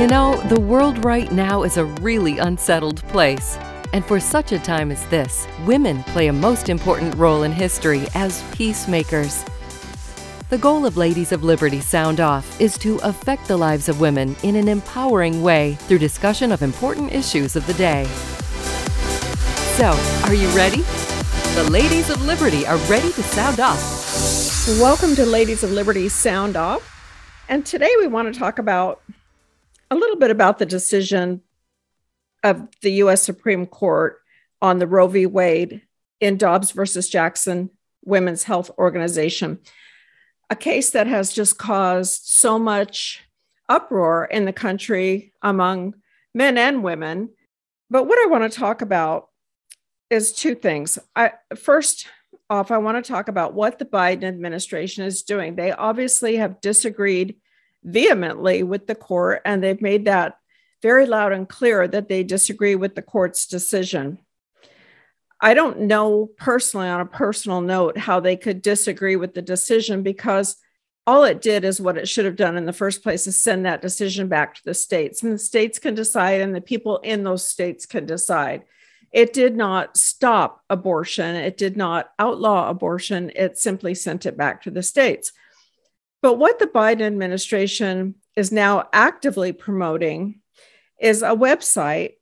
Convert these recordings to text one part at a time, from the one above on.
You know, the world right now is a really unsettled place. And for such a time as this, women play a most important role in history as peacemakers. The goal of Ladies of Liberty Sound Off is to affect the lives of women in an empowering way through discussion of important issues of the day. So, are you ready? The Ladies of Liberty are ready to sound off. Welcome to Ladies of Liberty Sound Off. And today we want to talk about a little bit about the decision of the US Supreme Court on the Roe v. Wade in Dobbs versus Jackson Women's Health Organization, a case that has just caused so much uproar in the country among men and women. But what I want to talk about is two things. I, first off, I want to talk about what the Biden administration is doing. They obviously have disagreed vehemently with the court, and they've made that very loud and clear that they disagree with the court's decision. I don't know personally, on a personal note, how they could disagree with the decision because all it did is what it should have done in the first place is send that decision back to the states. And the states can decide, and the people in those states can decide. It did not stop abortion, it did not outlaw abortion, it simply sent it back to the states. But what the Biden administration is now actively promoting is a website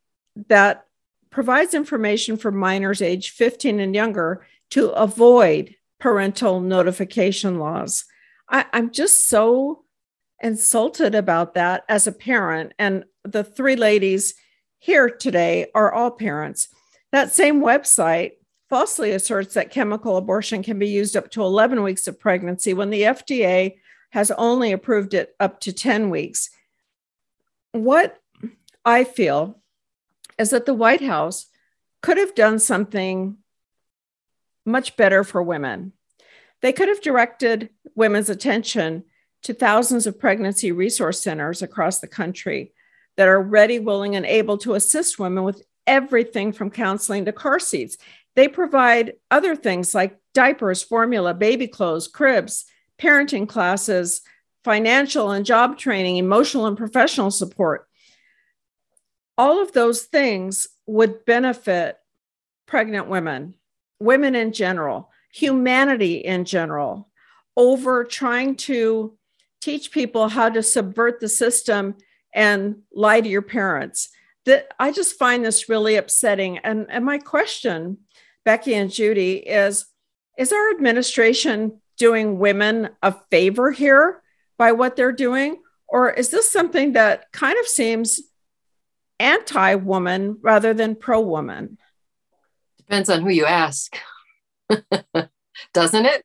that provides information for minors age 15 and younger to avoid parental notification laws. I, am just so insulted about that as a parent. And the three ladies here today are all parents. That same website falsely asserts that chemical abortion can be used up to 11 weeks of pregnancy when the FDA has only approved it up to 10 weeks. What I feel is that the White House could have done something much better for women. They could have directed women's attention to thousands of pregnancy resource centers across the country that are ready, willing, and able to assist women with everything from counseling to car seats. They provide other things like diapers, formula, baby clothes, cribs, parenting classes, financial and job training, emotional and professional support. All of those things would benefit pregnant women, women in general, humanity in general, over trying to teach people how to subvert the system and lie to your parents. That I just find this really upsetting. And, and my question, Becky and Judy, is Is our administration doing women a favor here by what they're doing? Or is this something that kind of seems anti woman rather than pro woman? Depends on who you ask, doesn't it?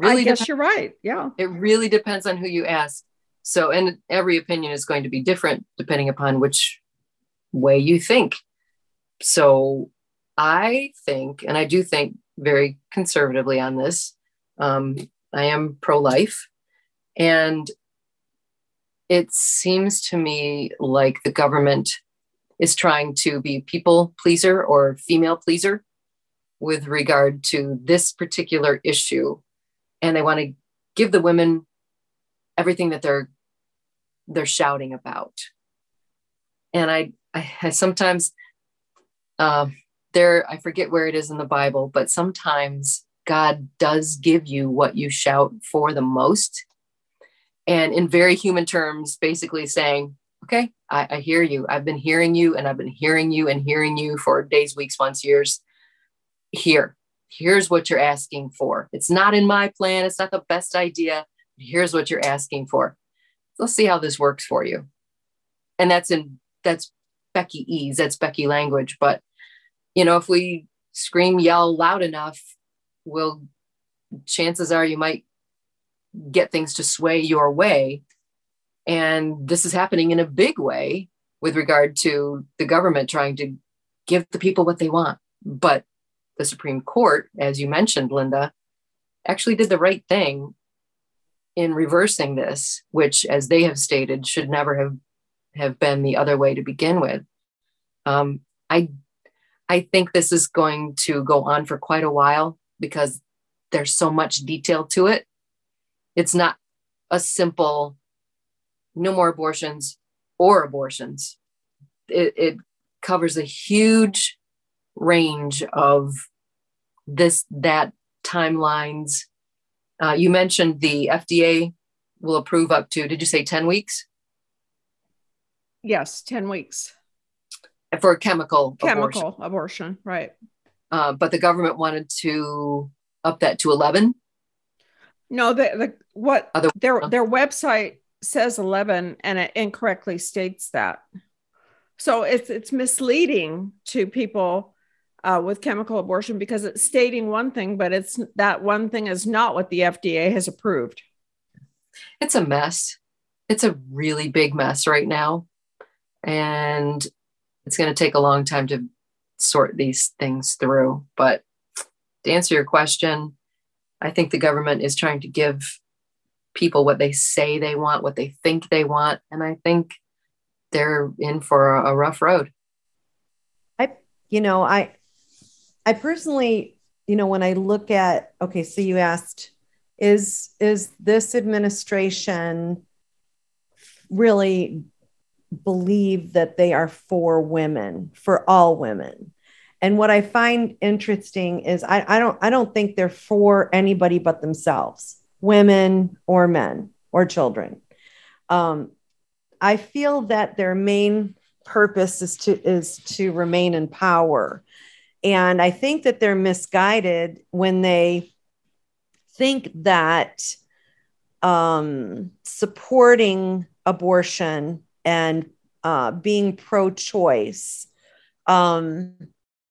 Really I guess depends. you're right. Yeah. It really depends on who you ask. So, and every opinion is going to be different depending upon which way you think. So, I think, and I do think very conservatively on this, um, I am pro life. And it seems to me like the government is trying to be people pleaser or female pleaser with regard to this particular issue. And they want to give the women everything that they're they're shouting about. And I, I, I sometimes uh, there, I forget where it is in the Bible, but sometimes God does give you what you shout for the most. And in very human terms, basically saying, okay, I, I, hear you. I've been hearing you and I've been hearing you and hearing you for days, weeks, months, years. Here, here's what you're asking for. It's not in my plan. It's not the best idea. Here's what you're asking for. Let's see how this works for you. And that's in, that's Becky ease. That's Becky language. But, you know, if we scream, yell loud enough, will chances are you might get things to sway your way. And this is happening in a big way with regard to the government trying to give the people what they want. But the supreme court as you mentioned linda actually did the right thing in reversing this which as they have stated should never have have been the other way to begin with. Um, i i think this is going to go on for quite a while because there's so much detail to it. It's not a simple no more abortions, or abortions. It, it covers a huge range of this, that timelines. Uh, you mentioned the FDA will approve up to, did you say 10 weeks? Yes, 10 weeks. For a chemical Chemical abortion. abortion, right. Uh, but the government wanted to up that to 11. No, the, the what Other- their their website says 11 and it incorrectly states that. So it's it's misleading to people uh, with chemical abortion because it's stating one thing, but it's that one thing is not what the FDA has approved. It's a mess. It's a really big mess right now. And it's going to take a long time to sort these things through. But to answer your question, I think the government is trying to give people what they say they want, what they think they want. And I think they're in for a, a rough road. I, you know, I, I personally, you know, when I look at, okay, so you asked, is is this administration really believe that they are for women, for all women? And what I find interesting is I, I don't I don't think they're for anybody but themselves, women or men or children. Um, I feel that their main purpose is to is to remain in power. And I think that they're misguided when they think that um, supporting abortion and uh, being pro choice um,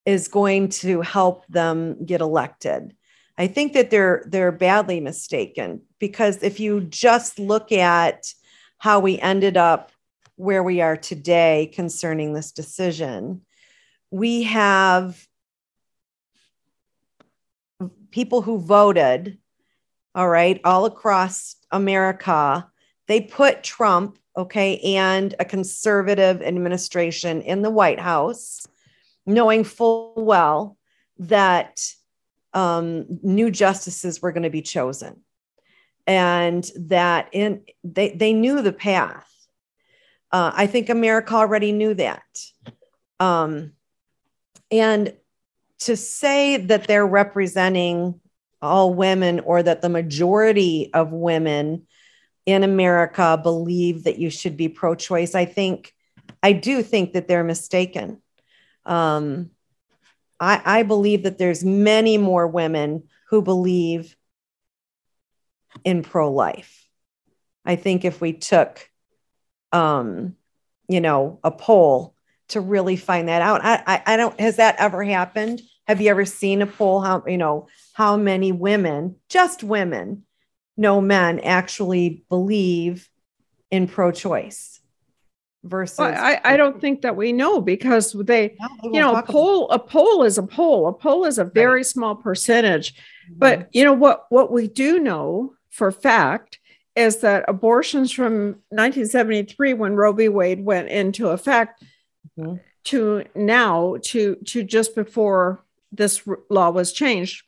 is going to help them get elected. I think that they're they're badly mistaken because if you just look at how we ended up where we are today concerning this decision, we have people who voted, all right, all across America. They put Trump, okay, and a conservative administration in the White House, knowing full well that um, new justices were going to be chosen. And that in they, they knew the path. Uh, i think america already knew that. Um, and to say that they're representing all women or that the majority of women in america believe that you should be pro-choice i think i do think that they're mistaken um, I, I believe that there's many more women who believe in pro-life. I think if we took, um, you know, a poll to really find that out, I, I, I don't. Has that ever happened? Have you ever seen a poll? How you know how many women, just women, no men, actually believe in pro-choice versus? Well, I, I don't think that we know because they, No, they you know, a poll a poll is a poll. A poll is a very small percentage. it. But you know what what we do know for fact is that abortions from 1973 when Roe v. Wade went into effect Mhm. to now to to just before this law was changed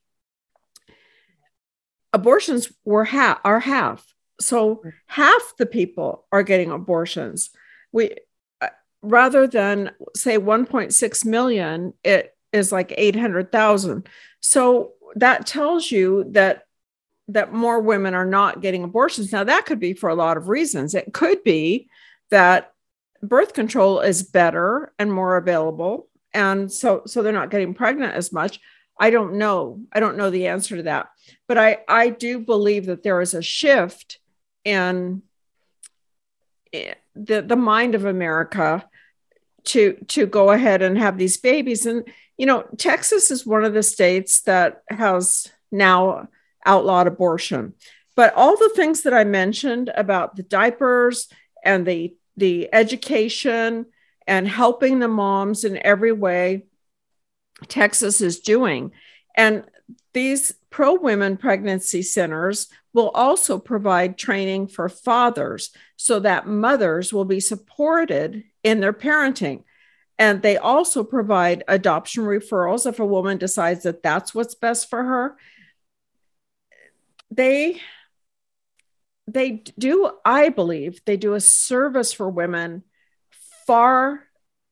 abortions were half are half. So half the people are getting abortions. We uh, rather than say 1.6 million it is like 800,000 so that tells you that that more women are not getting abortions. Now that could be for a lot of reasons. It could be that birth control is better and more available and so so they're not getting pregnant as much i don't know. I don't know the answer to that. But i i do believe that there is a shift in eh, the the mind of america to to go ahead and have these babies. And you know texas is one of the states that has now outlawed abortion. But all the things that i mentioned about the diapers and the the education and helping the moms in every way texas is doing and these pro women pregnancy centers will also provide training for fathers so that mothers will be supported in their parenting. And they also provide adoption referrals if a woman decides that that's what's best for her. They they do I believe they do a service for women far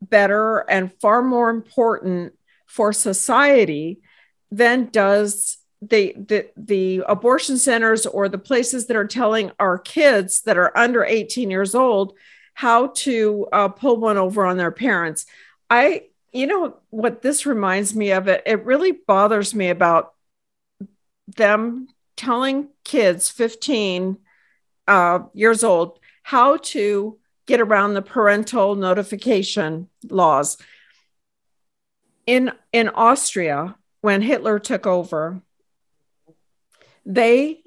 better and far more important for society than does the, the the abortion centers or the places that are telling our kids that are under 18 years old how to uh, pull one over on their parents. I you know what this reminds me of? It it really bothers me about them telling kids 15 uh, years old how to get around the parental notification laws in in austria when hitler took over they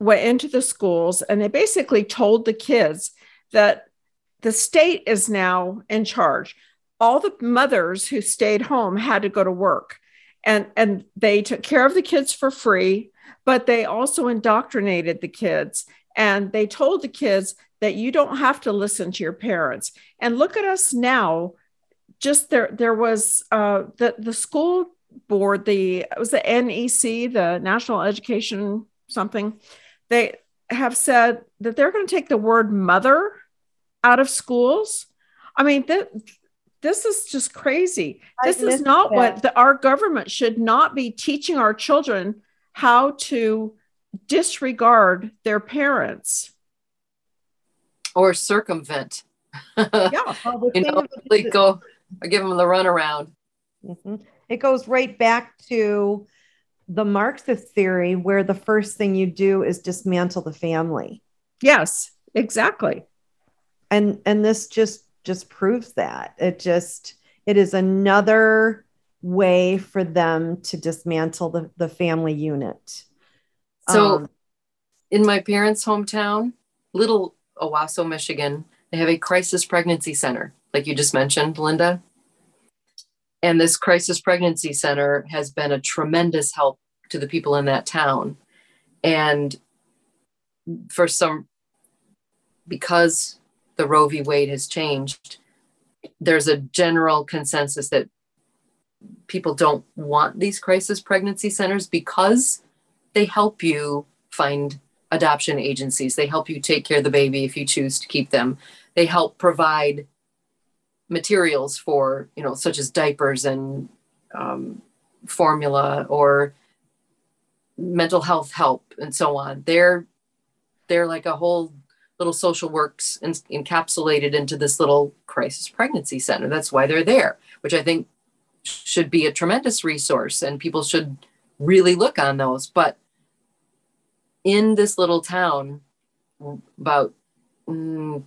went into the schools and they basically told the kids that the state is now in charge. All the mothers who stayed home had to go to work and, and they took care of the kids for free, but they also indoctrinated the kids and they told the kids that you don't have to listen to your parents. And look at us now. Just there, there was uh, the the school board, the it was the NEC, the National Education something, they have said that they're going to take the word mother out of schools. I mean, th- this is just crazy. This is not that. what the, our government should not be teaching our children how to disregard their parents or circumvent. yeah, well, you know, go or give them the runaround. Mm-hmm. It goes right back to the Marxist theory, where the first thing you do is dismantle the family. Yes, exactly. And and this just just proves that. It just it is another way for them to dismantle the, the family unit. So um, in my parents' hometown, little Owosso, Michigan, they have a crisis pregnancy center, like you just mentioned, Linda. And this crisis pregnancy center has been a tremendous help to the people in that town. And for some, because the Roe v. Wade has changed, there's a general consensus that people don't want these crisis pregnancy centers because they help you find adoption agencies. They help you take care of the baby if you choose to keep them. They help provide materials for you know such as diapers and um, formula or mental health help and so on. They're they're like a whole little social works in, encapsulated into this little crisis pregnancy center. That's why they're there which i think should be a tremendous resource and people should really look on those. But in this little town about mm,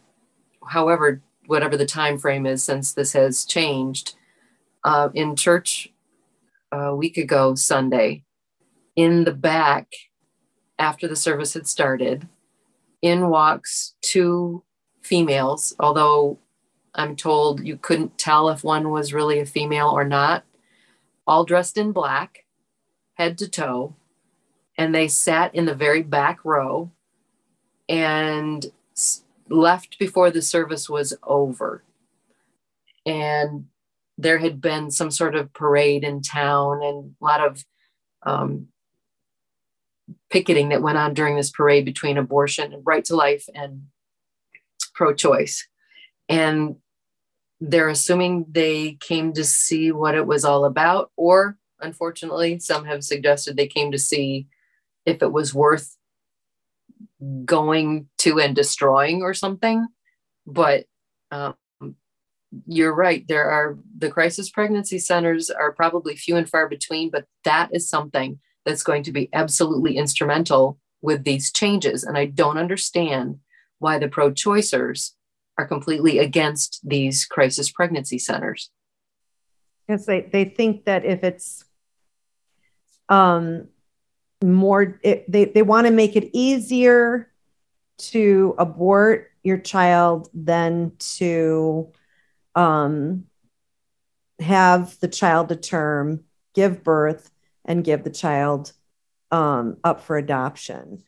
however whatever the time frame is since this has changed uh, in church a week ago sunday in the back after the service had started in walks two females although i'm told you couldn't tell if one was really a female or not all dressed in black head to toe and they sat in the very back row and left before the service was over. And there had been some sort of parade in town and a lot of um, picketing that went on during this parade between abortion and right to life and pro choice. And they're assuming they came to see what it was all about, or unfortunately, some have suggested they came to see if it was worth going to and destroying or something. But um, you're right. There are the crisis pregnancy centers are probably few and far between, but that is something that's going to be absolutely instrumental with these changes. And I don't understand why the pro choicers are completely against these crisis pregnancy centers. Because they, they think that if it's um, more it, they, they want to make it easier to abort your child than to um, have the child to term give birth and give the child um, up for adoption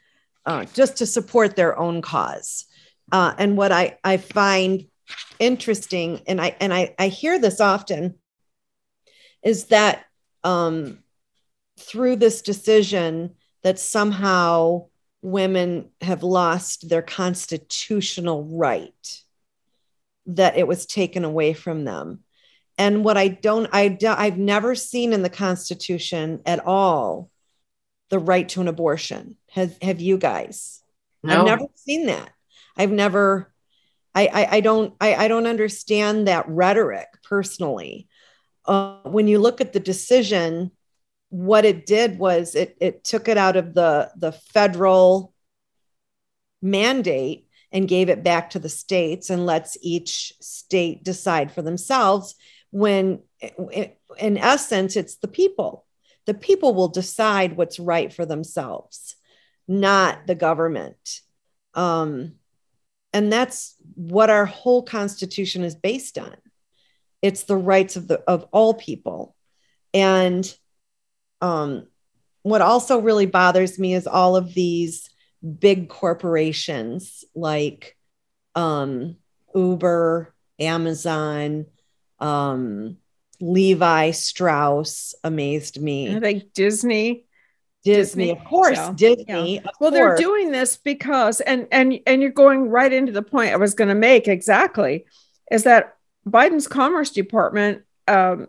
uh, just to support their own cause. Uh, and what I, I find interesting and I and I, I hear this often is that um, through this decision that somehow women have lost their constitutional right that it was taken away from them. And what I don't, I, I've never seen in the Constitution at all the right to an abortion. Have, have you guys? No. I've never seen that. I've never, I, I, I don't, I, I don't understand that rhetoric personally. Uh, when you look at the decision, what it did was it, it took it out of the, the federal mandate and gave it back to the states and lets each state decide for themselves when in essence it's the people. The people will decide what's right for themselves not the government. Um, and that's what our whole constitution is based on. It's the rights of the of all people. And um, what also really bothers me is all of these big corporations like um, Uber, Amazon, um, Levi Strauss amazed me. I think Disney. Disney, Disney of course, so, Disney. Yeah. well, course. they're doing this because, and and and you're going right into the point I was going to make exactly, is that Biden's Commerce Department um,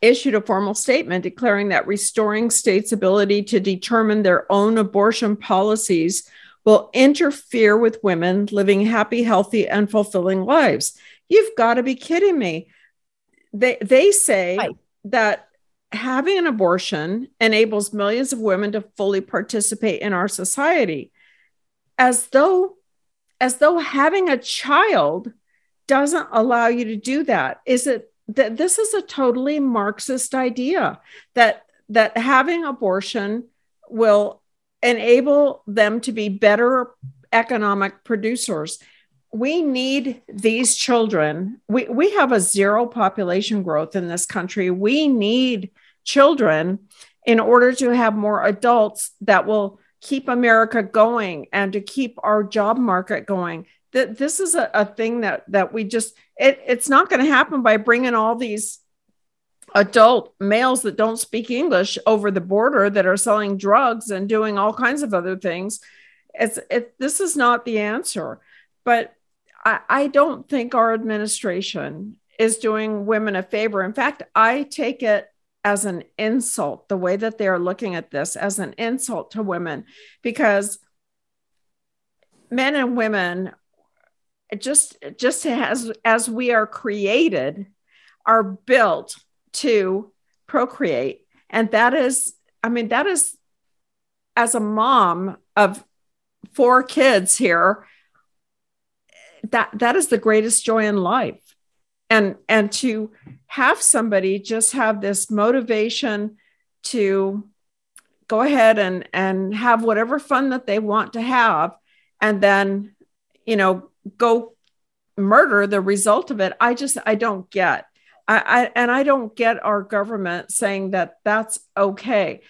issued a formal statement declaring that restoring states' ability to determine their own abortion policies will interfere with women living happy, healthy, and fulfilling lives. You've got to be kidding me. They, they say that having an abortion enables millions of women to fully participate in our society as though as though having a child doesn't allow you to do that is it that this is a totally Marxist idea that that having abortion will enable them to be better economic producers. We need these children. We, we have a zero population growth in this country. We need children in order to have more adults that will keep America going and to keep our job market going that this is a, a thing that that we just it, it's not going to happen by bringing all these adult males that don't speak english over the border that are selling drugs and doing all kinds of other things. It's it this is not the answer. But i i don't think our administration is doing women a favor. In fact i take it as an insult the way that they are looking at this as an insult to women because men and women just just as as we are created are built to procreate. And that is i mean that is as a mom of four kids here that that is the greatest joy in life. And and to have somebody just have this motivation to go ahead and and have whatever fun that they want to have and then you know go murder the result of it i just i don't get. I, I and i don't get our government saying that that's okay.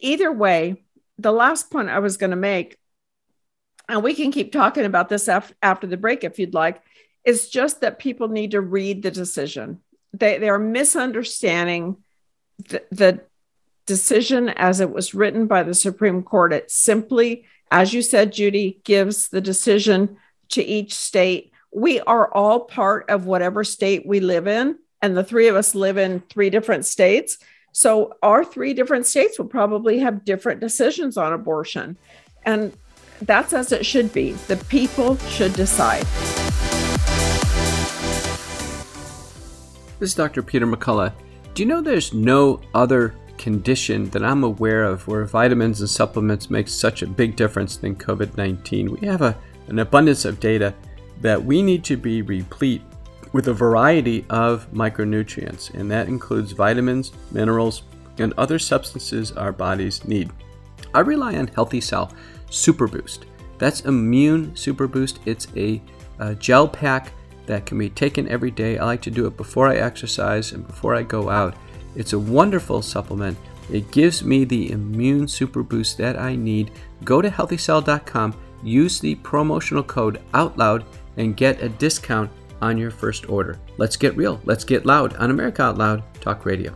Either way the last point i was going to make and we can keep talking about this af- after the break if you'd like is just that people need to read the decision. They, they are misunderstanding the, the decision as it was written by the supreme court. It simply as you said judy gives the decision to each state. We are all part of whatever state we live in, and the three of us live in three different states. So our three different states will probably have different decisions on abortion. And that's as it should be. The people should decide. This is Dr. Peter McCullough. Do you know there's no other condition that I'm aware of where vitamins and supplements make such a big difference than COVID 19? We have a an abundance of data that we need to be replete with a variety of micronutrients, and that includes vitamins, minerals, and other substances our bodies need. I rely on Healthy Cell Super Boost. That's Immune Super Boost. It's a, a gel pack that can be taken every day. I like to do it before I exercise and before I go out. It's a wonderful supplement. It gives me the immune super boost that I need. Go to healthycell.com use the promotional code OUTLOUD and get a discount on your first order. Let's get real. Let's get loud on America Out Loud Talk Radio.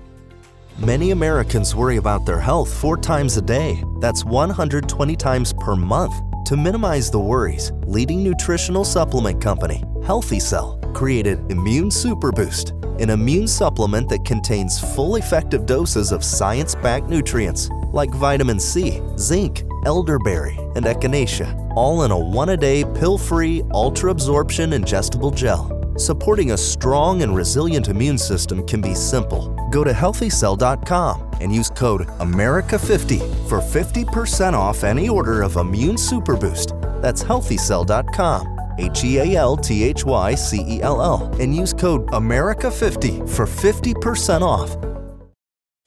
Many Americans worry about their health four times a day. That's 120 times per month. To minimize the worries, leading nutritional supplement company Healthy Cell created Immune Super Boost, an immune supplement that contains full effective doses of science backed nutrients like vitamin C, zinc, elderberry, and echinacea, all in a one a day pill free, ultra absorption ingestible gel. Supporting a strong and resilient immune system can be simple. Go to healthycell.com and use code AMERICA50 for 50% off any order of Immune Super Boost. That's healthycell.com. H E A L T H Y C E L L, and use code AMERICA50 for 50% off.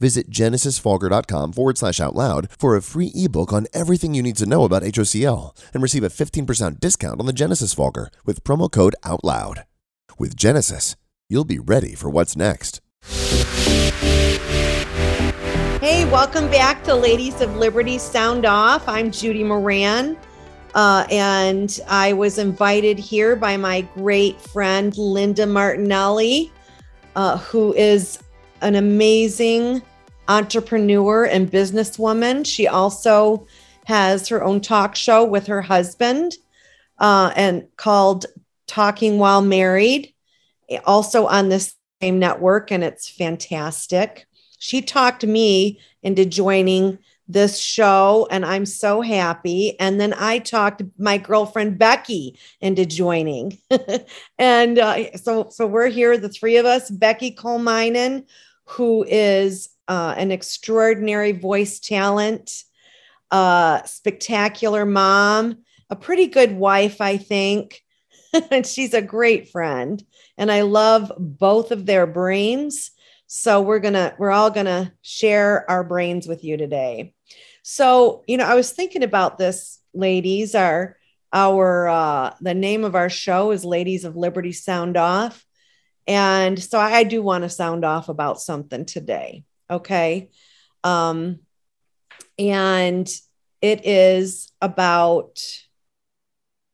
Visit genesisfogger.com forward slash out loud for a free ebook on everything you need to know about HOCl and receive a 15% discount on the Genesis Fogger with promo code OUTLOUD. With Genesis, you'll be ready for what's next. Hey, welcome back to Ladies of Liberty Sound Off. I'm Judy Moran. Uh, and I was invited here by my great friend Linda Martinelli, uh, who is an amazing entrepreneur and businesswoman. She also has her own talk show with her husband uh, and called Talking While Married, also on this same network, and it's fantastic. She talked me into joining this show and I'm so happy. And then I talked my girlfriend Becky into joining. and uh, so so we're here, the three of us, Becky Colminen, who is uh, an extraordinary voice talent, uh, spectacular mom, a pretty good wife, I think. and she's a great friend. And I love both of their brains. So we're gonna, we're all gonna share our brains with you today. So, you know, I was thinking about this, ladies. Our our uh the name of our show is Ladies of Liberty Sound Off. And so I do want to sound off about something today. Okay. Um, and it is about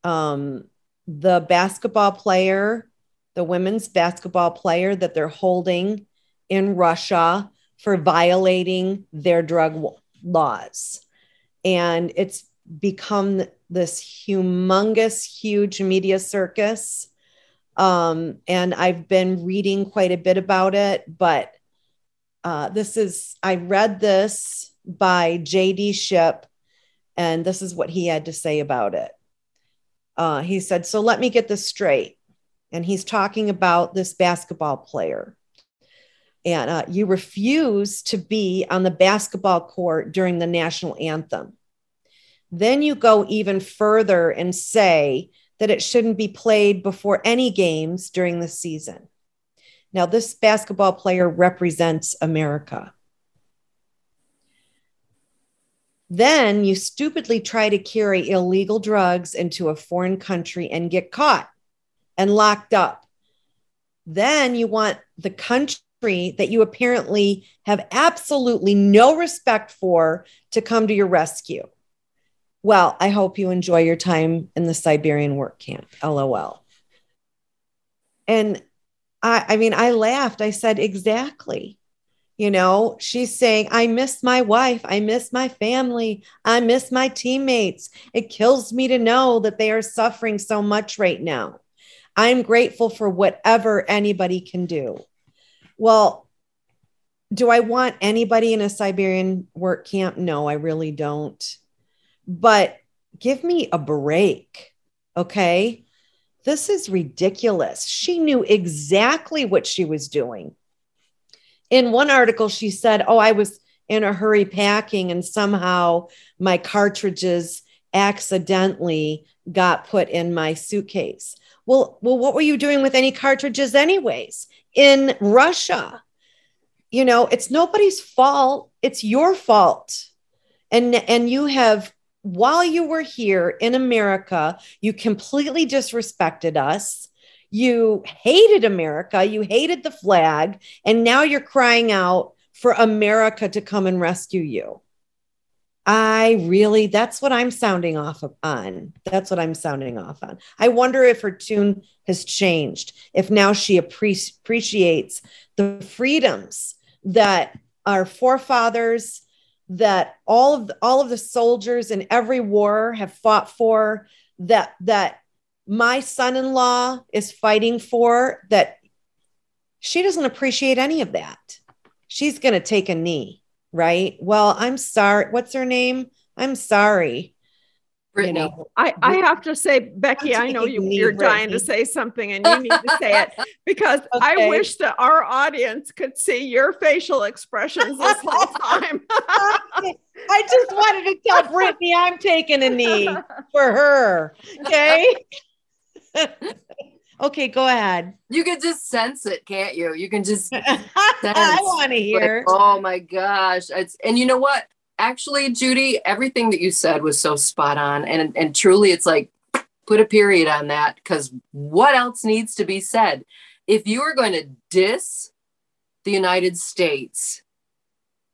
um, the basketball player, the women's basketball player that they're holding in Russia for violating their drug laws. And it's become this humongous, huge media circus. Um, and I've been reading quite a bit about it, but uh, this is, I read this by J.D. Ship, and this is what he had to say about it. Uh, he said, So let me get this straight. And he's talking about this basketball player and uh, you refuse to be on the basketball court during the national anthem. Then you go even further and say that it shouldn't be played before any games during the season. Now, this basketball player represents America. Then you stupidly try to carry illegal drugs into a foreign country and get caught and locked up. Then you want the country that you apparently have absolutely no respect for to come to your rescue. Well, I hope you enjoy your time in the Siberian work camp. LOL. And I, I mean, I laughed. I said, exactly. You know, she's saying, I miss my wife. I miss my family. I miss my teammates. It kills me to know that they are suffering so much right now. I'm grateful for whatever anybody can do. Well, do I want anybody in a Siberian work camp? No, I really don't. But give me a break. Okay. This is ridiculous. She knew exactly what she was doing. In one article, she said, Oh, I was in a hurry packing, and somehow my cartridges accidentally got put in my suitcase. Well, well, what were you doing with any cartridges, anyways? in Russia. You know, it's nobody's fault. It's your fault. And, and you have, while you were here in America, you completely disrespected us. You hated America. You hated the flag. And now you're crying out for America to come and rescue you. I really, that's what I'm sounding off of, on. That's what I'm sounding off on. I wonder if her tune has changed, if now she appreci- appreciates the freedoms that our forefathers, that all of the, all of the soldiers in every war have fought for, that that my son-in-law is fighting for, that she doesn't appreciate any of that. She's going to take a knee right? Well, I'm sorry. What's her name? I'm sorry. Brittany. You know, I, I have to say, Becky, I know you, you're dying to say something and you need to say it because okay. I wish that our audience could see your facial expressions this whole time. I just wanted to tell Brittany I'm taking a knee for her. Okay. Okay, go ahead. You can just sense it, can't you? You can just I want to hear. Like, oh my gosh. It's and you know what? Actually, Judy, everything that you said was so spot on. And and truly it's like put a period on that because what else needs to be said? If you are going to diss the United States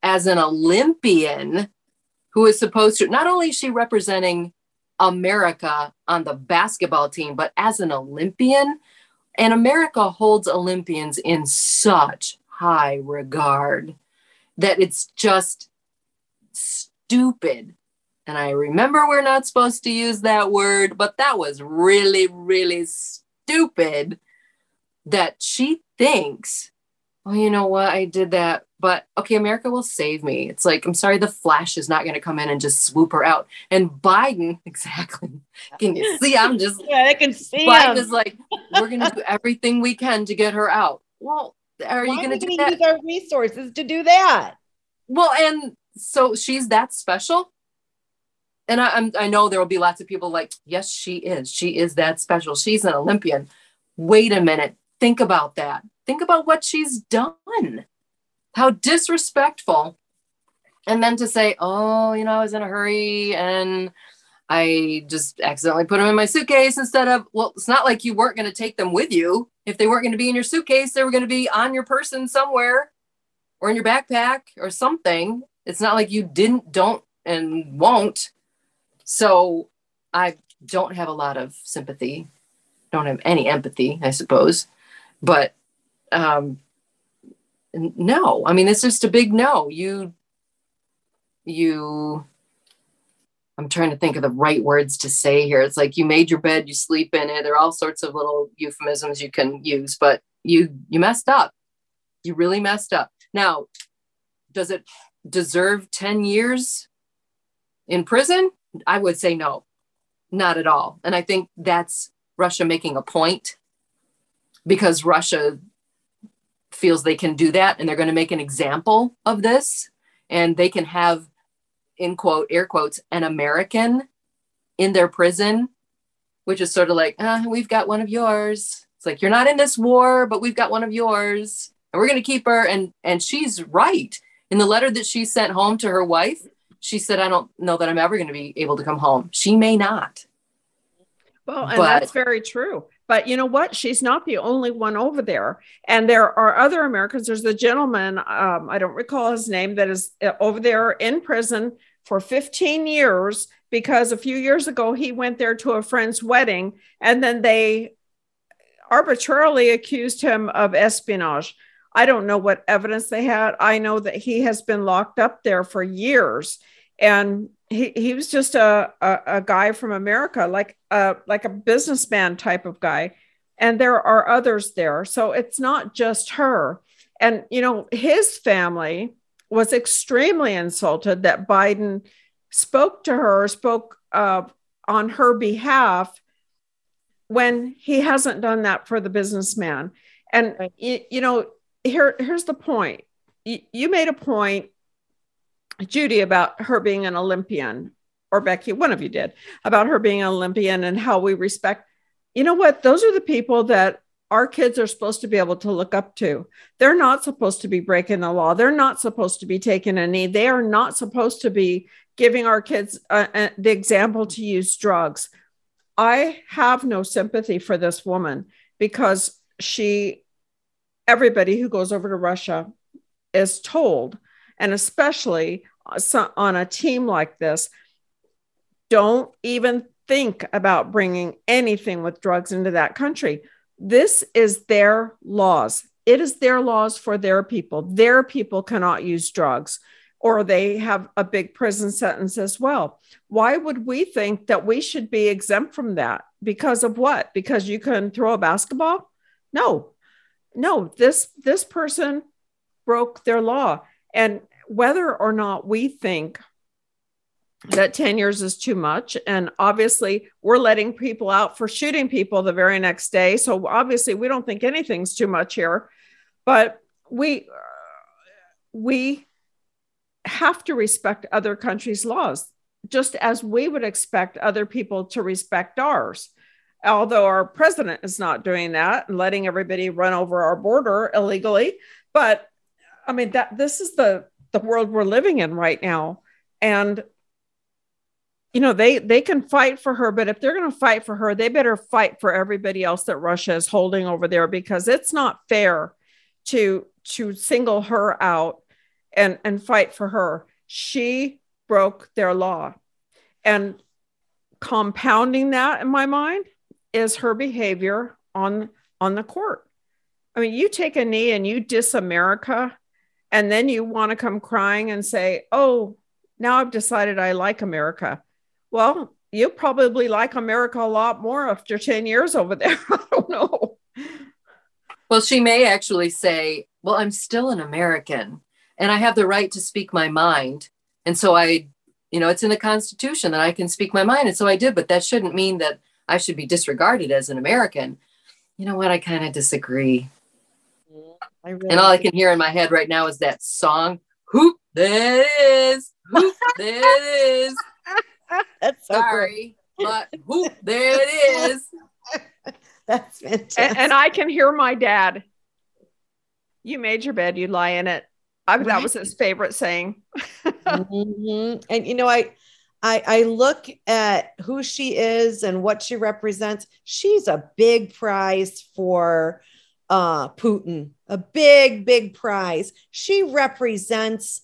as an Olympian who is supposed to not only is she representing America on the basketball team, but as an Olympian, and America holds Olympians in such high regard that it's just stupid. And I remember we're not supposed to use that word, but that was really, really stupid that she thinks, oh, you know what? I did that but okay, America will save me. It's like, I'm sorry, the Flash is not going to come in and just swoop her out. And Biden, exactly. Can you see? I'm just, yeah, I can see. Biden him. is like, we're going to do everything we can to get her out. Well, are Why you going to do that? use our resources to do that? Well, and so she's that special. And I, I'm, I know there will be lots of people like, yes, she is. She is that special. She's an Olympian. Wait a minute. Think about that. Think about what she's done how disrespectful. And then to say, oh, you know, I was in a hurry and I just accidentally put them in my suitcase instead of, well, it's not like you weren't going to take them with you. If they weren't going to be in your suitcase, they were going to be on your person somewhere or in your backpack or something. It's not like you didn't, don't, and won't. So I don't have a lot of sympathy, don't have any empathy, I suppose. But um, no. I mean it's just a big no. You you i'm trying to think of the right words to say here. It's like you made your bed you sleep in it. There are all sorts of little euphemisms you can use but you you messed up. You really messed up. Now does it deserve 10 years in prison? I would say no not at all. And i think that's russia making a point because russia feels they can do that and they're going to make an example of this. And they can have in quote air quotes an american in their prison which is sort of like uh, we've got one of yours. It's like you're not in this war but we've got one of yours. And we're going to keep her. And and she's right in the letter that she sent home to her wife she said i don't know that i'm ever going to be able to come home she may not well and but, that's very true but you know what? She's not the only one over there. And there are other Americans. There's a gentleman, um, I don't recall his name, that is uh, over there in prison for 15 years because a few years ago he went there to a friend's wedding and then they arbitrarily accused him of espionage. I don't know what evidence they had. I know that he has been locked up there for years. And he, he was just a, a, a guy from America, like a like a businessman type of guy. And there are others there. So it's not just her. And you know, his family was extremely insulted that Biden spoke to her, spoke uh, on her behalf when he hasn't done that for the businessman. And right. you, you know, here here's the point. You, you made a point Judy about her being an Olympian, or Becky, one of you did, about her being an Olympian and how we respect. You know what? Those are the people that our kids are supposed to be able to look up to. They're not supposed to be breaking the law. They're not supposed to be taking a knee. They are not supposed to be giving our kids uh, uh, the example to use drugs. I have no sympathy for this woman because she, everybody who goes over to Russia is told, and especially on a team like this don't even think about bringing anything with drugs into that country. This is their laws. It is their laws for their people. Their people cannot use drugs or they have a big prison sentence as well. Why would we think that we should be exempt from that? Because of what? Because you can throw a basketball? No. No, this this person broke their law. And whether or not we think that 10 years is too much. And obviously, we're letting people out for shooting people the very next day. So obviously, we don't think anything's too much here. But we, we have to respect other countries' laws, just as we would expect other people to respect ours. Although our president is not doing that and letting everybody run over our border illegally. But I mean, that this is the, the world we're living in right now. And you know they they can fight for her but if they're going to fight for her they better fight for everybody else that russia is holding over there because it's not fair to to single her out and and fight for her she broke their law and compounding that in my mind is her behavior on on the court i mean you take a knee and you diss america and then you want to come crying and say oh now i've decided i like america well, you probably like America a lot more after 10 years over there. I don't know. Well, she may actually say, Well, I'm still an American and I have the right to speak my mind. And so I, you know, it's in the Constitution that I can speak my mind. And so I did, but that shouldn't mean that I should be disregarded as an American. You know what? I kind of disagree. Really and all I can hear in my head right now is that song, Whoop, there it is. Whoop, there it is. That's so sorry, cool. but whoop, there it is. That's fantastic. And, and, I can hear my dad. You made your bed, you lie in it. I, right. That was his favorite saying. mm-hmm. And you know, I, I, I look at who she is and what she represents. She's a big prize for uh, Putin, a big, big prize. She represents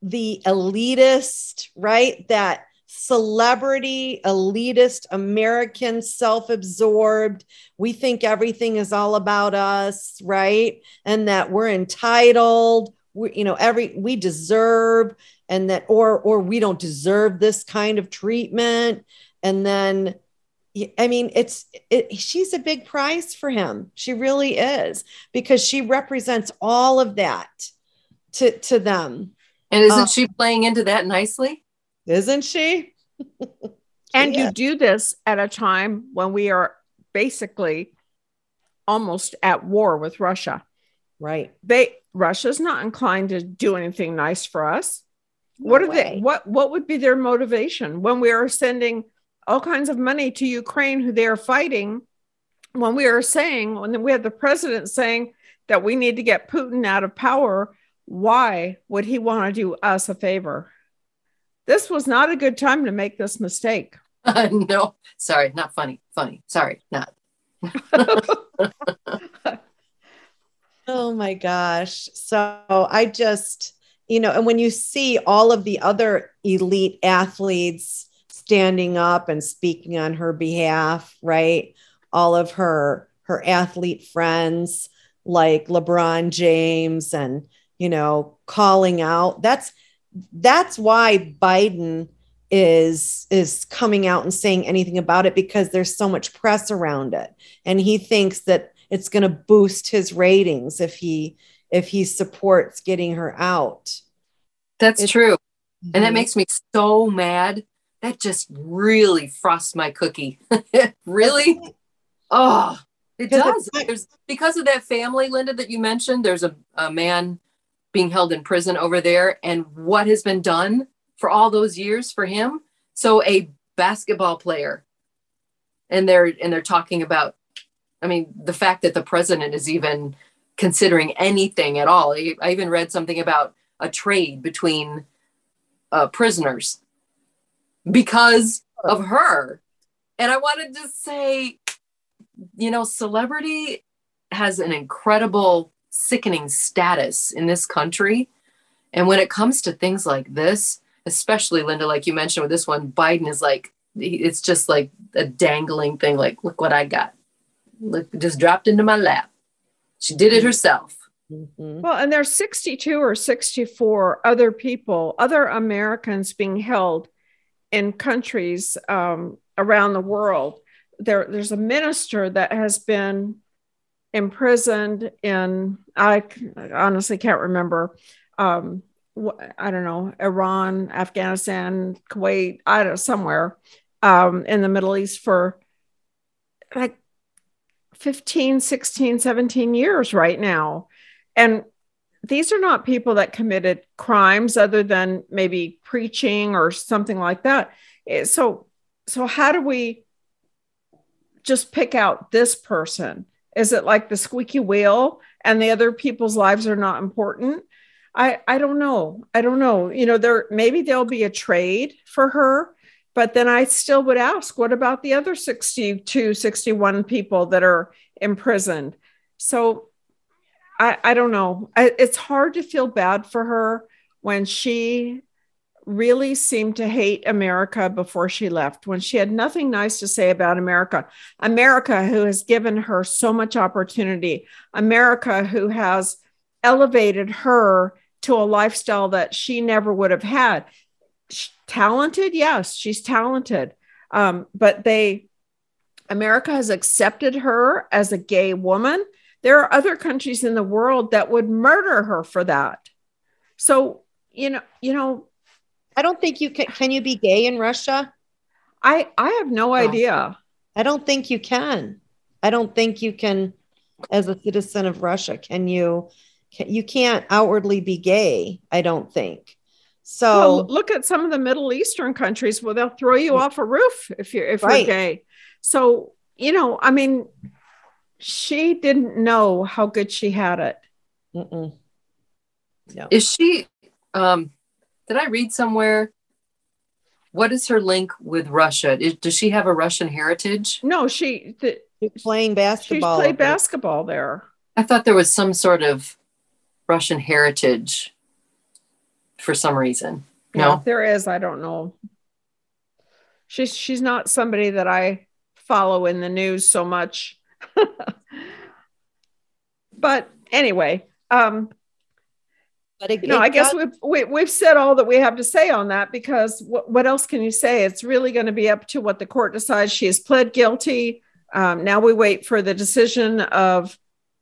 the elitist, right? That celebrity, elitist, American, self absorbed. We think everything is all about us, right? And that we're entitled. We, you know, every we deserve, and that, or or we don't deserve this kind of treatment. And then, I mean, it's it, she's a big prize for him. She really is because she represents all of that to to them. And isn't uh, she playing into that nicely? Isn't she? and yeah. you do this at a time when we are basically almost at war with Russia. Right. They Russia's not inclined to do anything nice for us. No what are way. they what what would be their motivation when we are sending all kinds of money to Ukraine who they are fighting when we are saying when we have the president saying that we need to get Putin out of power why would he want to do us a favor this was not a good time to make this mistake. Uh, no, sorry, not funny. Funny. Sorry, not. oh my gosh. So I just, you know, and when you see all of the other elite athletes standing up and speaking on her behalf, right? All of her her athlete friends like LeBron James and, you know, calling out. That's that's why Biden is is coming out and saying anything about it because there's so much press around it and he thinks that it's going to boost his ratings if he if he supports getting her out. That's it's, true. Mm-hmm. and that makes me so mad. That just really frosts my cookie. Really? Oh it does. there's because of that family linda that you mentioned there's a, a man being held in prison over there and what has been done for all those years for him. So a basketball player and they're and they're talking about I mean the fact that the president is even considering anything at all. I even read something about a trade between uh, prisoners because of her. And I wanted to say, you know, celebrity has an incredible sickening status in this country And when it comes to things like this, especially Linda, like you mentioned with this one, Biden is like, it's just like a dangling thing. Like, look what I got. Look, just dropped into my lap. She did it herself. Mm-hmm. Well, and there's 62 or 64 other people, other Americans being held in countries um, around the world. There, there's a minister that has been imprisoned in, I honestly can't remember. Um, I don't know, Iran, Afghanistan, Kuwait, I don't know, somewhere um, in the Middle East for like 15, 16, 17 years right now. And these are not people that committed crimes other than maybe preaching or something like that. Eh, so, so how do we just pick out this person? Is it like the squeaky wheel and the other people's lives are not important? I, I don't know. I don't know. You know, there maybe there'll be a trade for her, but then I still would ask, what about the other 62, 61 people that are imprisoned? So I, I don't know. I, it's hard to feel bad for her when she really seemed to hate America before she left, when she had nothing nice to say about America. America, who has given her so much opportunity, America, who has elevated her to a lifestyle that she never would have had. Talented, yes, she's talented. Um, but they, America has accepted her as a gay woman there are other countries in the world that would murder her for that. So, you know, you know, I don't think you can can you be gay in Russia? I I have no idea. I don't think you can. I don't think you can as a citizen of Russia can you can, you can't outwardly be gay, I don't think. So well, look at some of the Middle Eastern countries where they'll throw you off a roof if you're if right. you're gay. So, you know, I mean, she didn't know how good she had it. No. Is she, um, did I read somewhere? What is her link with Russia? Is, does she have a Russian heritage? No, she, the, she's playing basketball. She played basketball there. I thought there was some sort of Russian heritage for some reason. No, yeah, there is. I don't know. She's she's not somebody that I follow in the news so much. but anyway, um, but it, you know, I guess got- we've we, have we have said all that we have to say on that because what, what else can you say? It's really going to be up to what the court decides. She has pled guilty. Um, now we wait for the decision of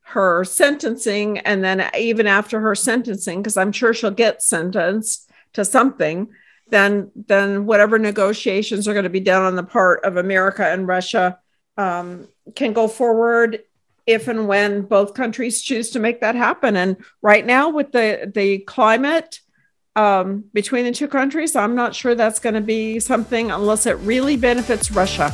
her sentencing, and then even after her sentencing, because I'm sure she'll get sentenced to something. Then, then whatever negotiations are going to be done on the part of America and Russia um, can go forward if and when both countries choose to make that happen. And right now, with the the climate um, between the two countries, I'm not sure that's going to be something unless it really benefits Russia.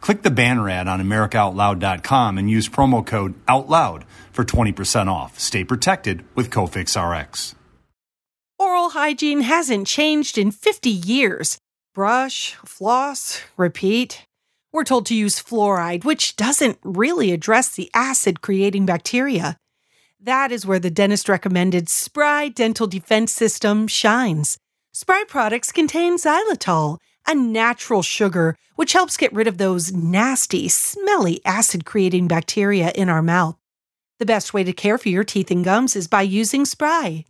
Click the banner ad on AmericaOutloud.com and use promo code OUTLOUD for 20% off. Stay protected with Cofix RX. Oral hygiene hasn't changed in 50 years. Brush, floss, repeat. We're told to use fluoride, which doesn't really address the acid creating bacteria. That is where the dentist recommended Spry Dental Defense System shines. Spry products contain xylitol, a natural sugar which helps get rid of those nasty, smelly acid creating bacteria in our mouth. The best way to care for your teeth and gums is by using Spry.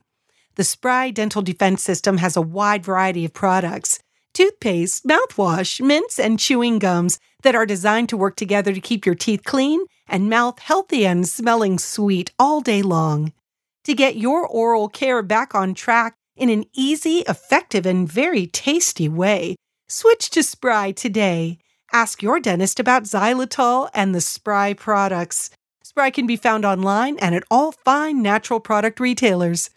The Spry Dental Defense System has a wide variety of products toothpaste, mouthwash, mints, and chewing gums that are designed to work together to keep your teeth clean and mouth healthy and smelling sweet all day long. To get your oral care back on track in an easy, effective, and very tasty way, switch to Spry today. Ask your dentist about xylitol and the Spry products. Spry can be found online and at all fine natural product retailers.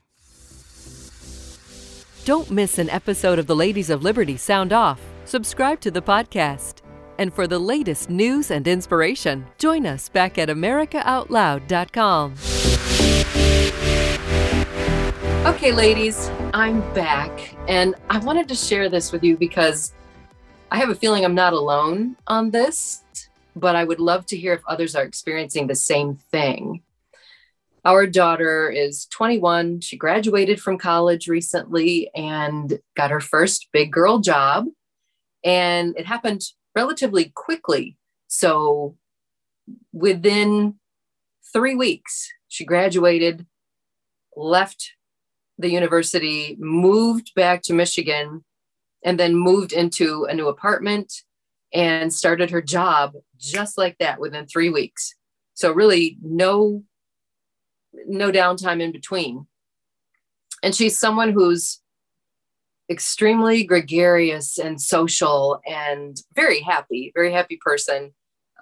Don't miss an episode of the Ladies of Liberty Sound Off. Subscribe to the podcast. And for the latest news and inspiration, join us back at AmericaOutloud.com. Okay, ladies, I'm back. And I wanted to share this with you because I have a feeling I'm not alone on this, but I would love to hear if others are experiencing the same thing. Our daughter is 21. She graduated from college recently and got her first big girl job. And it happened relatively quickly. So within three weeks, she graduated, left the university, moved back to Michigan, and then moved into a new apartment and started her job just like that within three weeks. So really no no downtime in between. And she's someone who's extremely gregarious and social and very happy, very happy person.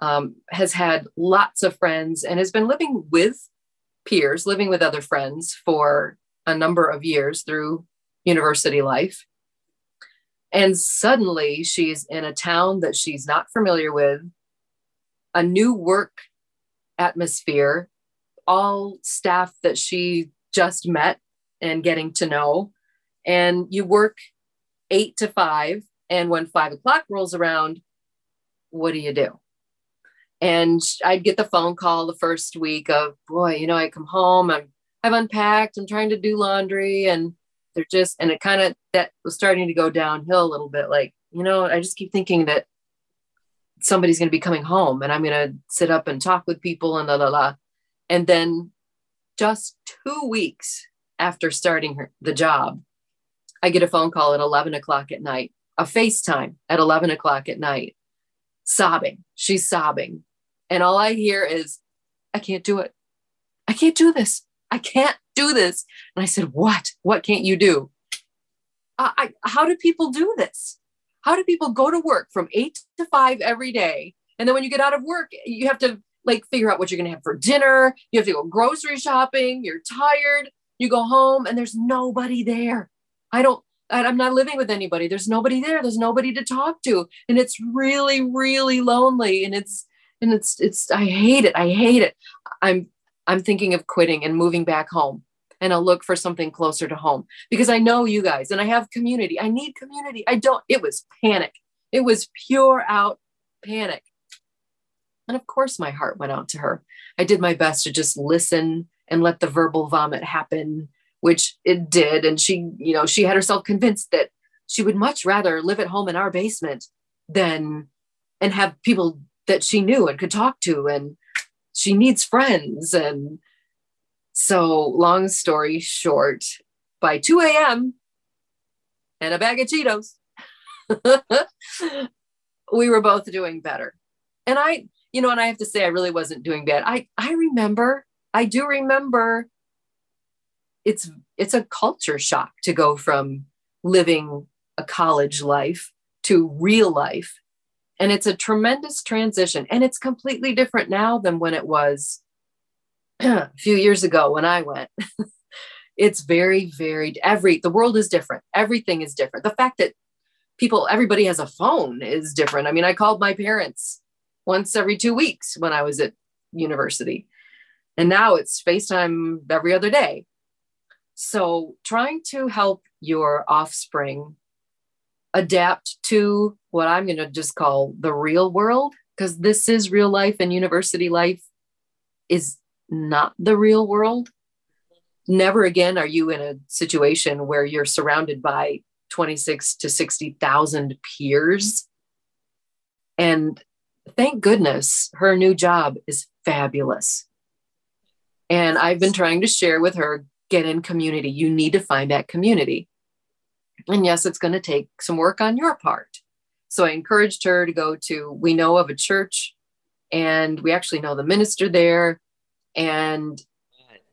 Um, has had lots of friends and has been living with peers, living with other friends for a number of years through university life. And suddenly she's in a town that she's not familiar with, a new work atmosphere, all staff that she just met and getting to know. And you work eight to five. And when five o'clock rolls around, what do you do? And I'd get the phone call the first week of, boy, you know, I come home, I'm I've unpacked, I'm trying to do laundry, and they're just, and it kind of that was starting to go downhill a little bit. Like, you know, I just keep thinking that somebody's going to be coming home and I'm going to sit up and talk with people and la la la. And then just two weeks after starting her, the job, I get a phone call at 11 o'clock at night, a FaceTime at 11 o'clock at night, sobbing. She's sobbing. And all I hear is, I can't do it. I can't do this. I can't do this. And I said, What? What can't you do? I, I, how do people do this? How do people go to work from eight to five every day? And then when you get out of work, you have to like figure out what you're going to have for dinner. You have to go grocery shopping. You're tired. You go home and there's nobody there. I don't, I'm not living with anybody. There's nobody there. There's nobody to talk to. And it's really, really lonely. And it's, and it's, it's, I hate it. I hate it. I'm I'm thinking of quitting and moving back home. And I'll look for something closer to home because I know you guys and I have community. I need community. I don't, it was panic. It was pure out panic. And of course, my heart went out to her. I did my best to just listen and let the verbal vomit happen, which it did. And she, you know, she had herself convinced that she would much rather live at home in our basement than and have people that she knew and could talk to and she needs friends. And so, long story short, by 2 a.m. and a bag of Cheetos, we were both doing better. And I, you know, and I have to say, I really wasn't doing bad. I, I remember, I do remember it's it's a culture shock to go from living a college life to real life and it's a tremendous transition. And it's completely different now than when it was a few years ago when I went. it's very, very, every, the world is different. Everything is different. The fact that people, everybody has a phone is different. I mean, I called my parents once every two weeks when I was at university. And now it's FaceTime every other day. So trying to help your offspring adapt to what I'm going to just call the real world, because this is real life and university life is not the real world. Never again are you in a situation where you're surrounded by 26 to 60,000 peers. And thank goodness her new job is fabulous. And I've been trying to share with her get in community. You need to find that community. And yes, it's going to take some work on your part. So I encouraged her to go to, we know of a church and we actually know the minister there. And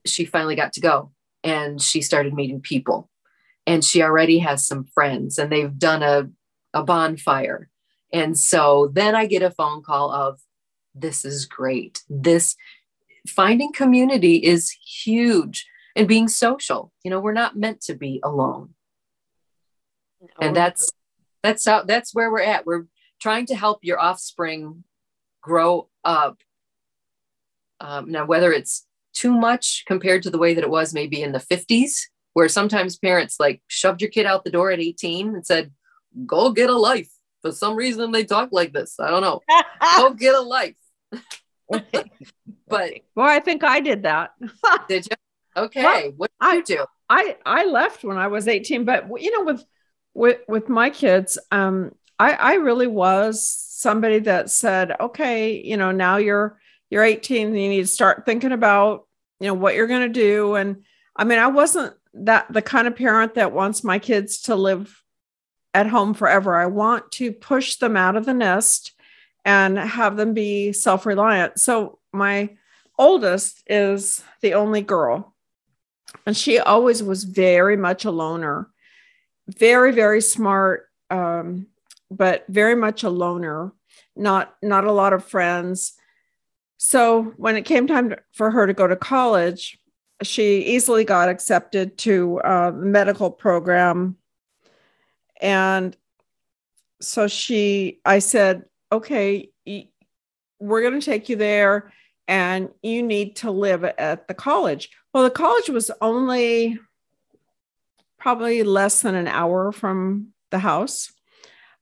she finally got to go and she started meeting people. And she already has some friends and they've done a, a bonfire. And so then I get a phone call of, this is great. This finding community is huge and being social. You know, we're not meant to be alone and that's that's how that's where we're at we're trying to help your offspring grow up um, now whether it's too much compared to the way that it was maybe in the 50s where sometimes parents like shoved your kid out the door at 18 and said go get a life. For some reason they talk like this. I don't know. Go get a life. But well i think i did that. Did you? Okay. Well, what did you do? I i left when i was 18 but you know with with with my kids um i i really was somebody that said okay you know now you're you're 18 and you need to start thinking about you know what you're going to do. And i mean i wasn't that the kind of parent that wants my kids to live at home forever. I want to push them out of the nest and have them be self-reliant. So my oldest is the only girl and she always was very much a loner. Very very smart um, but very much a loner. Not not a lot of friends so when it came time to, for her to go to college she easily got accepted to uh, the medical program and so she i said okay we're going to take you there and you need to live at the college well the college was only probably less than an hour from the house.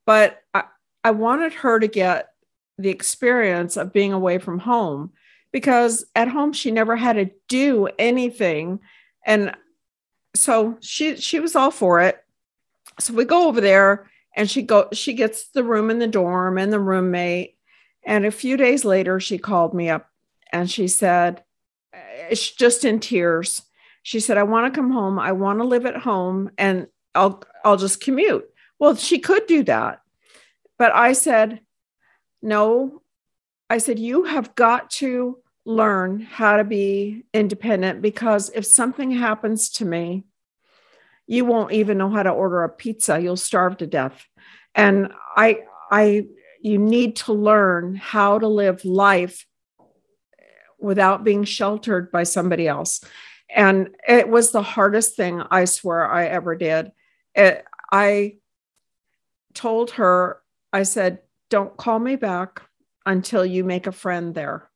But I, I wanted her to get the experience of being away from home because at home she never had to do anything. And so she she was all for it. So we go over there and she go she gets the room in the dorm and the roommate. And a few days later she called me up and she said, eh, it's just in tears she said, I want to come home. I want to live at home and I'll I'll just commute. Well, she could do that. But I said, no. I said, you have got to learn how to be independent because if something happens to me, you won't even know how to order a pizza. You'll starve to death. And I I you need to learn how to live life without being sheltered by somebody else and it was the hardest thing i swear i ever did it, i told her i said don't call me back until you make a friend there.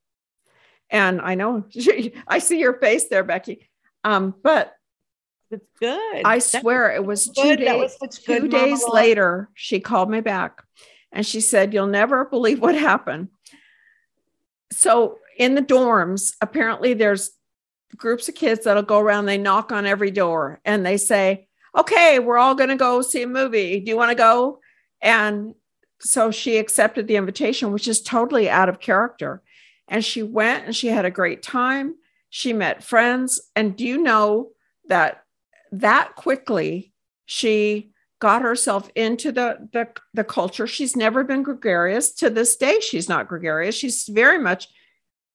And i know i see your face there becky. Um, but it's good. I swear it was two, day, was two days later she called me back and she said you'll never believe what happened. So in the dorms apparently there's groups of kids that'll go around, they knock on every door and they say, Okay, we're all going to go see a movie. Do you want to go? And so she accepted the invitation, which is totally out of character. And she went and she had a great time. She met friends. And do you know that that quickly she got herself into the, the, the culture? She's never been gregarious. To this day, she's not gregarious. She's very much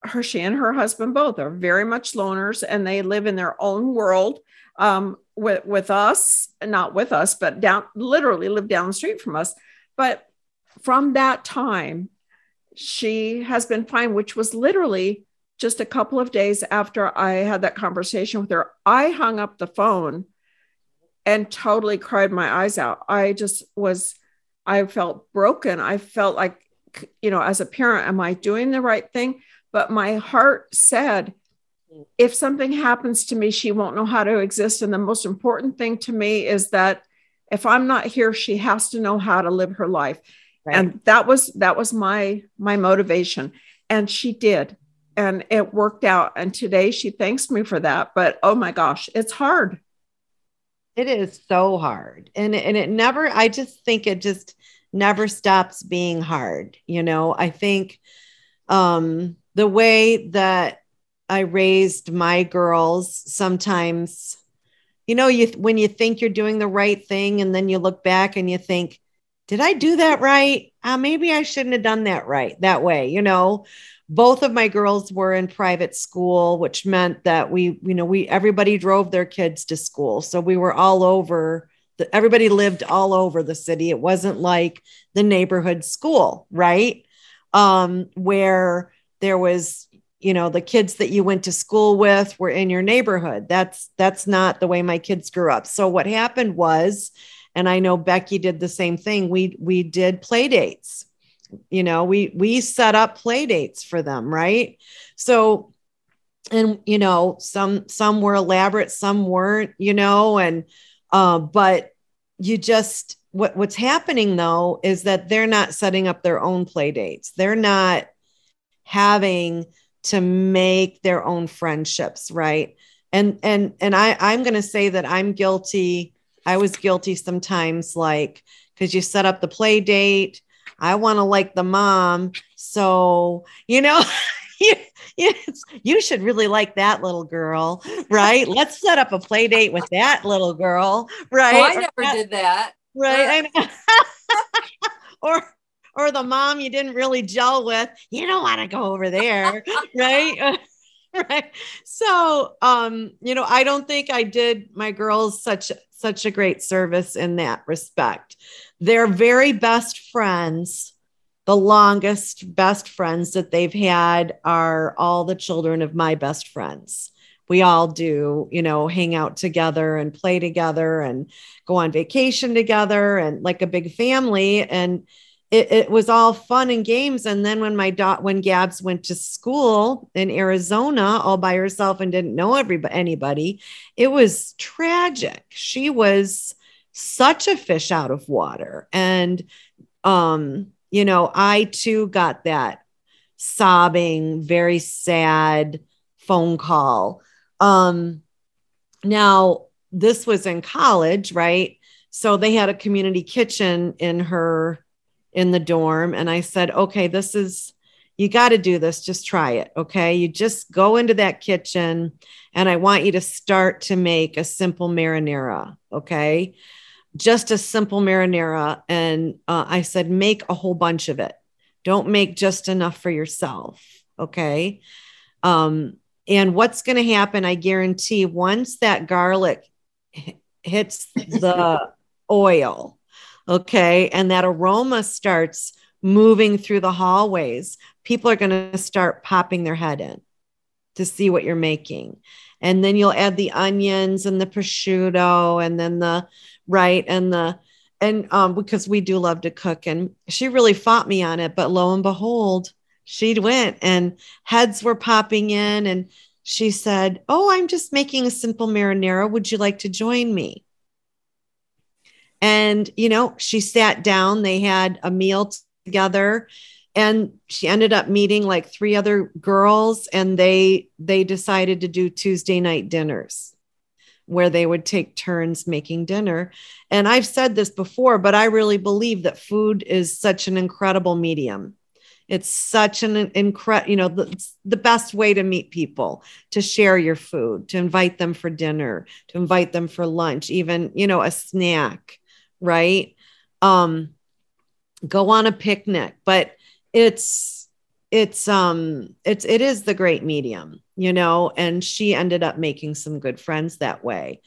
her she and her husband both are very much loners and they live in their own world um, with with us not with us but down literally live down the street from us but from that time she has been fine which was literally just a couple of days after i had that conversation with her i hung up the phone and totally cried my eyes out i just was i felt broken i felt like you know as a parent am i doing the right thing but my heart said, if something happens to me, she won't know how to exist. And the most important thing to me is that if I'm not here, she has to know how to live her life. Right. And that was that was my my motivation. And she did. And it worked out. And today she thanks me for that. But oh my gosh, it's hard. It is so hard. And, and it never, I just think it just never stops being hard. You know, I think um the way that I raised my girls sometimes you know you when you think you're doing the right thing and then you look back and you think did I do that right? Uh, maybe I shouldn't have done that right that way, you know. Both of my girls were in private school, which meant that we, you know, we everybody drove their kids to school. So we were all over the, everybody lived all over the city. It wasn't like the neighborhood school, right? Um, where there was you know the kids that you went to school with were in your neighborhood that's that's not the way my kids grew up so what happened was and I know Becky did the same thing. We we did play dates. You know, we we set up play dates for them, right? So and you know, some some were elaborate, some weren't, you know, and uh, but you just what what's happening though is that they're not setting up their own play dates. They're not having to make their own friendships, right? And and and I I'm going to say that I'm guilty. I was guilty sometimes like cuz you set up the play date, I want to like the mom, so you know you, you should really like that little girl, right? Let's set up a play date with that little girl, right? Oh, I never that, did that. Right. or or the mom you didn't really gel with, you don't want to go over there, right? right. So, um, you know, I don't think I did my girls such such a great service in that respect. They're very best friends. The longest best friends that they've had are all the children of my best friends. We all do, you know, hang out together and play together and go on vacation together and like a big family. And it, it was all fun and games. And then when my dot when Gabs went to school in Arizona all by herself and didn't know everybody anybody, it was tragic. She was such a fish out of water. And um, you know, I too got that sobbing, very sad phone call. Um, now this was in college, right? So they had a community kitchen in her in the dorm. And I said, okay, this is, you got to do this. Just try it. Okay. You just go into that kitchen and I want you to start to make a simple marinara. Okay. Just a simple marinara. And uh, I said, make a whole bunch of it. Don't make just enough for yourself. Okay. Um, and what's going to happen, I guarantee, once that garlic hits the oil, Okay. And that aroma starts moving through the hallways. People are going to start popping their head in to see what you're making. And then you'll add the onions and the prosciutto and then the right and the and um because we do love to cook and she really fought me on it but lo and behold she'd went and heads were popping in and she said oh i'm just making a simple marinara would you like to join me and, you know, she sat down, they had a meal together and she ended up meeting like three other girls and they they decided to do Tuesday night dinners where they would take turns making dinner. And I've said this before, but I really believe that food is such an incredible medium. It's such an incredible, you know, the, the best way to meet people, to share your food, to invite them for dinner, to invite them for lunch, even, you know, a snack right? Um, go on a picnic, but it's it's um it's it is the great medium, you know, and she ended up making some good friends that way.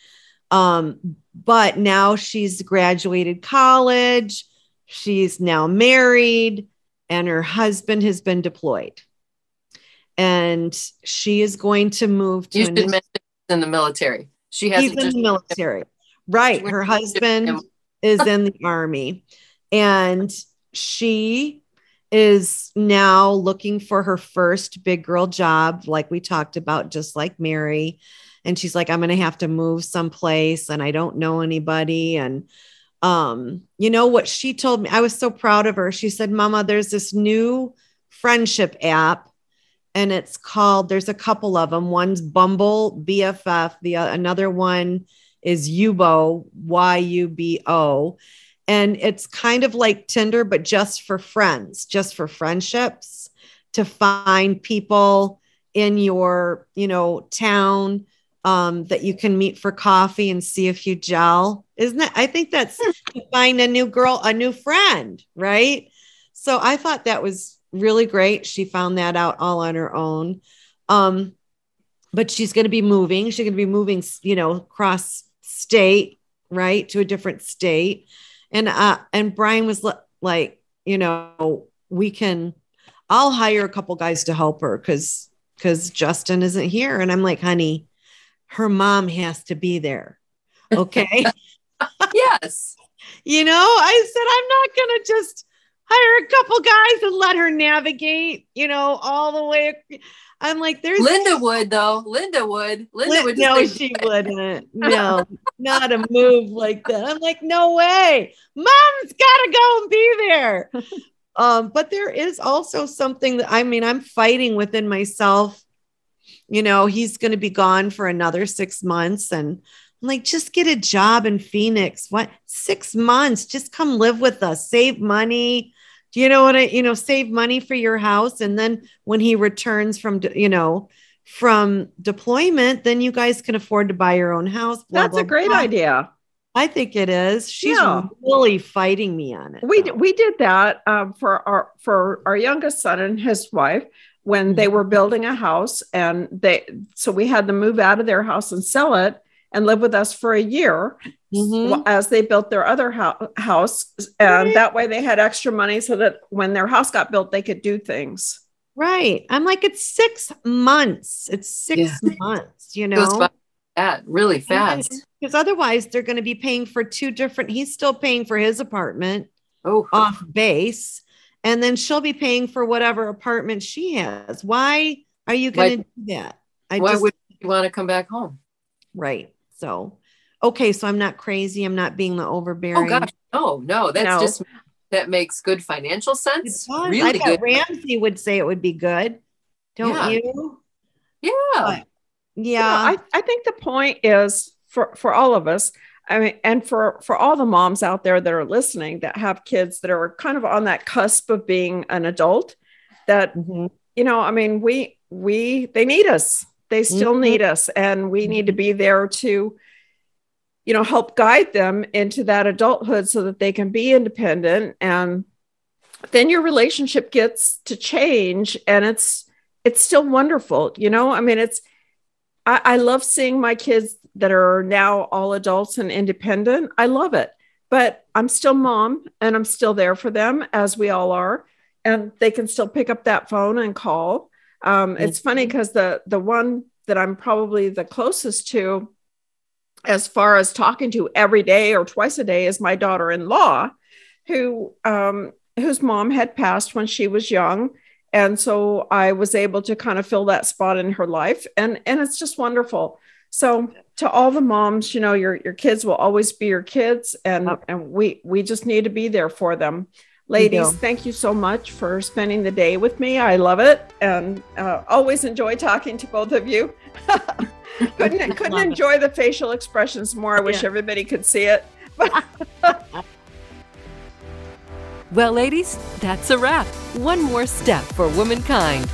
Um, but now she's graduated college, she's now married, and her husband has been deployed. And she is going to move to you should mention in the military. She has in the military. Right. Her husband is in the army. And she is now looking for her first big girl job like we talked about just like Mary. And she's like I'm going to have to move someplace and I don't know anybody. And um you know what she told me? I was so proud of her. She said mama there's this new friendship app and it's called there's a couple of them one's Bumble BFF the uh, another one is Yubo, Y U B O. And it's kind of like Tinder, but just for friends, just for friendships to find people in your, you know, town um, that you can meet for coffee and see if you gel. Isn't it? I think that's to find a new girl, a new friend, right? So I thought that was really great. She found that out all on her own. Um, but she's going to be moving. She's going to be moving, you know, across state, right, to a different state. And uh, and Brian was like, you know, we can. I'll hire a couple guys to help her because because Justin isn't here. And I'm like, honey, her mom has to be there. Okay. yes. You know, I said, I'm not going to just hire a couple guys and let her navigate, you know, all the way. I'm like, there's Linda would though. Linda would. Linda Lin- would. no, she wouldn't. No, not a move like that. I'm like, no way. Mom's got to go and be there. um, but there is also something that I mean, I'm fighting within myself. You know, he's going to be gone for another six months, and I'm like, just get a job in Phoenix. What six months? Just come live with us, save money. Do you know what I, you know, save money for your house. And then when he returns from, you know, from deployment, then you guys can afford to buy your own house. blah, That's blah, a great blah. idea. I think it is. She's Yeah. really fighting me on it. We though. we did that um, for our for our youngest son and his wife when they were building a house, and they so we had them move out of their house and sell it and live with us for a year Mhm. as they built their other hou- house, and Right. that way they had extra money so that when their house got built, they could do things. Right. I'm like, it's six months. It's six months, you know? by that really fast. Because otherwise they're going to be paying for two different, he's still paying for his apartment Oh, off base. And then she'll be paying for whatever apartment she has. Why are you going to do that? I why just, would you want to come back home? right. So, okay. So I'm not crazy. I'm not being the overbearing. Oh gosh, no, no. That's No. just that makes good financial sense. does. I Really good. Ramsey would say it would be good. Don't Yeah. you? Yeah. But- Yeah, Yeah. I, I think the point is for for all of us. I mean, and for for all the moms out there that are listening that have kids that are kind of on that cusp of being an adult, that Mhm. you know, I mean, we we they need us. They still Mhm. need us, and we need to be there to, you know, help guide them into that adulthood so that they can be independent. And then your relationship gets to change, and it's it's still wonderful. You know, I mean, it's I, I love seeing my kids that are now all adults and independent. I love it, but I'm still mom, and I'm still there for them as we all are and they can still pick up that phone and call. Um, it's funny because the the one that I'm probably the closest to, as far as talking to every day or twice a day, is my daughter-in-law, who um, whose mom had passed when she was young, and so I was able to kind of fill that spot in her life, and and it's just wonderful. So to all the moms, you know, your your kids will always be your kids, and and we we just need to be there for them. Ladies, do. thank you so much for spending the day with me. I love it and uh, always enjoy talking to both of you. couldn't couldn't Love it. enjoy the facial expressions more. I wish Yeah. everybody could see it. Well, ladies, that's a wrap. One more step for womankind.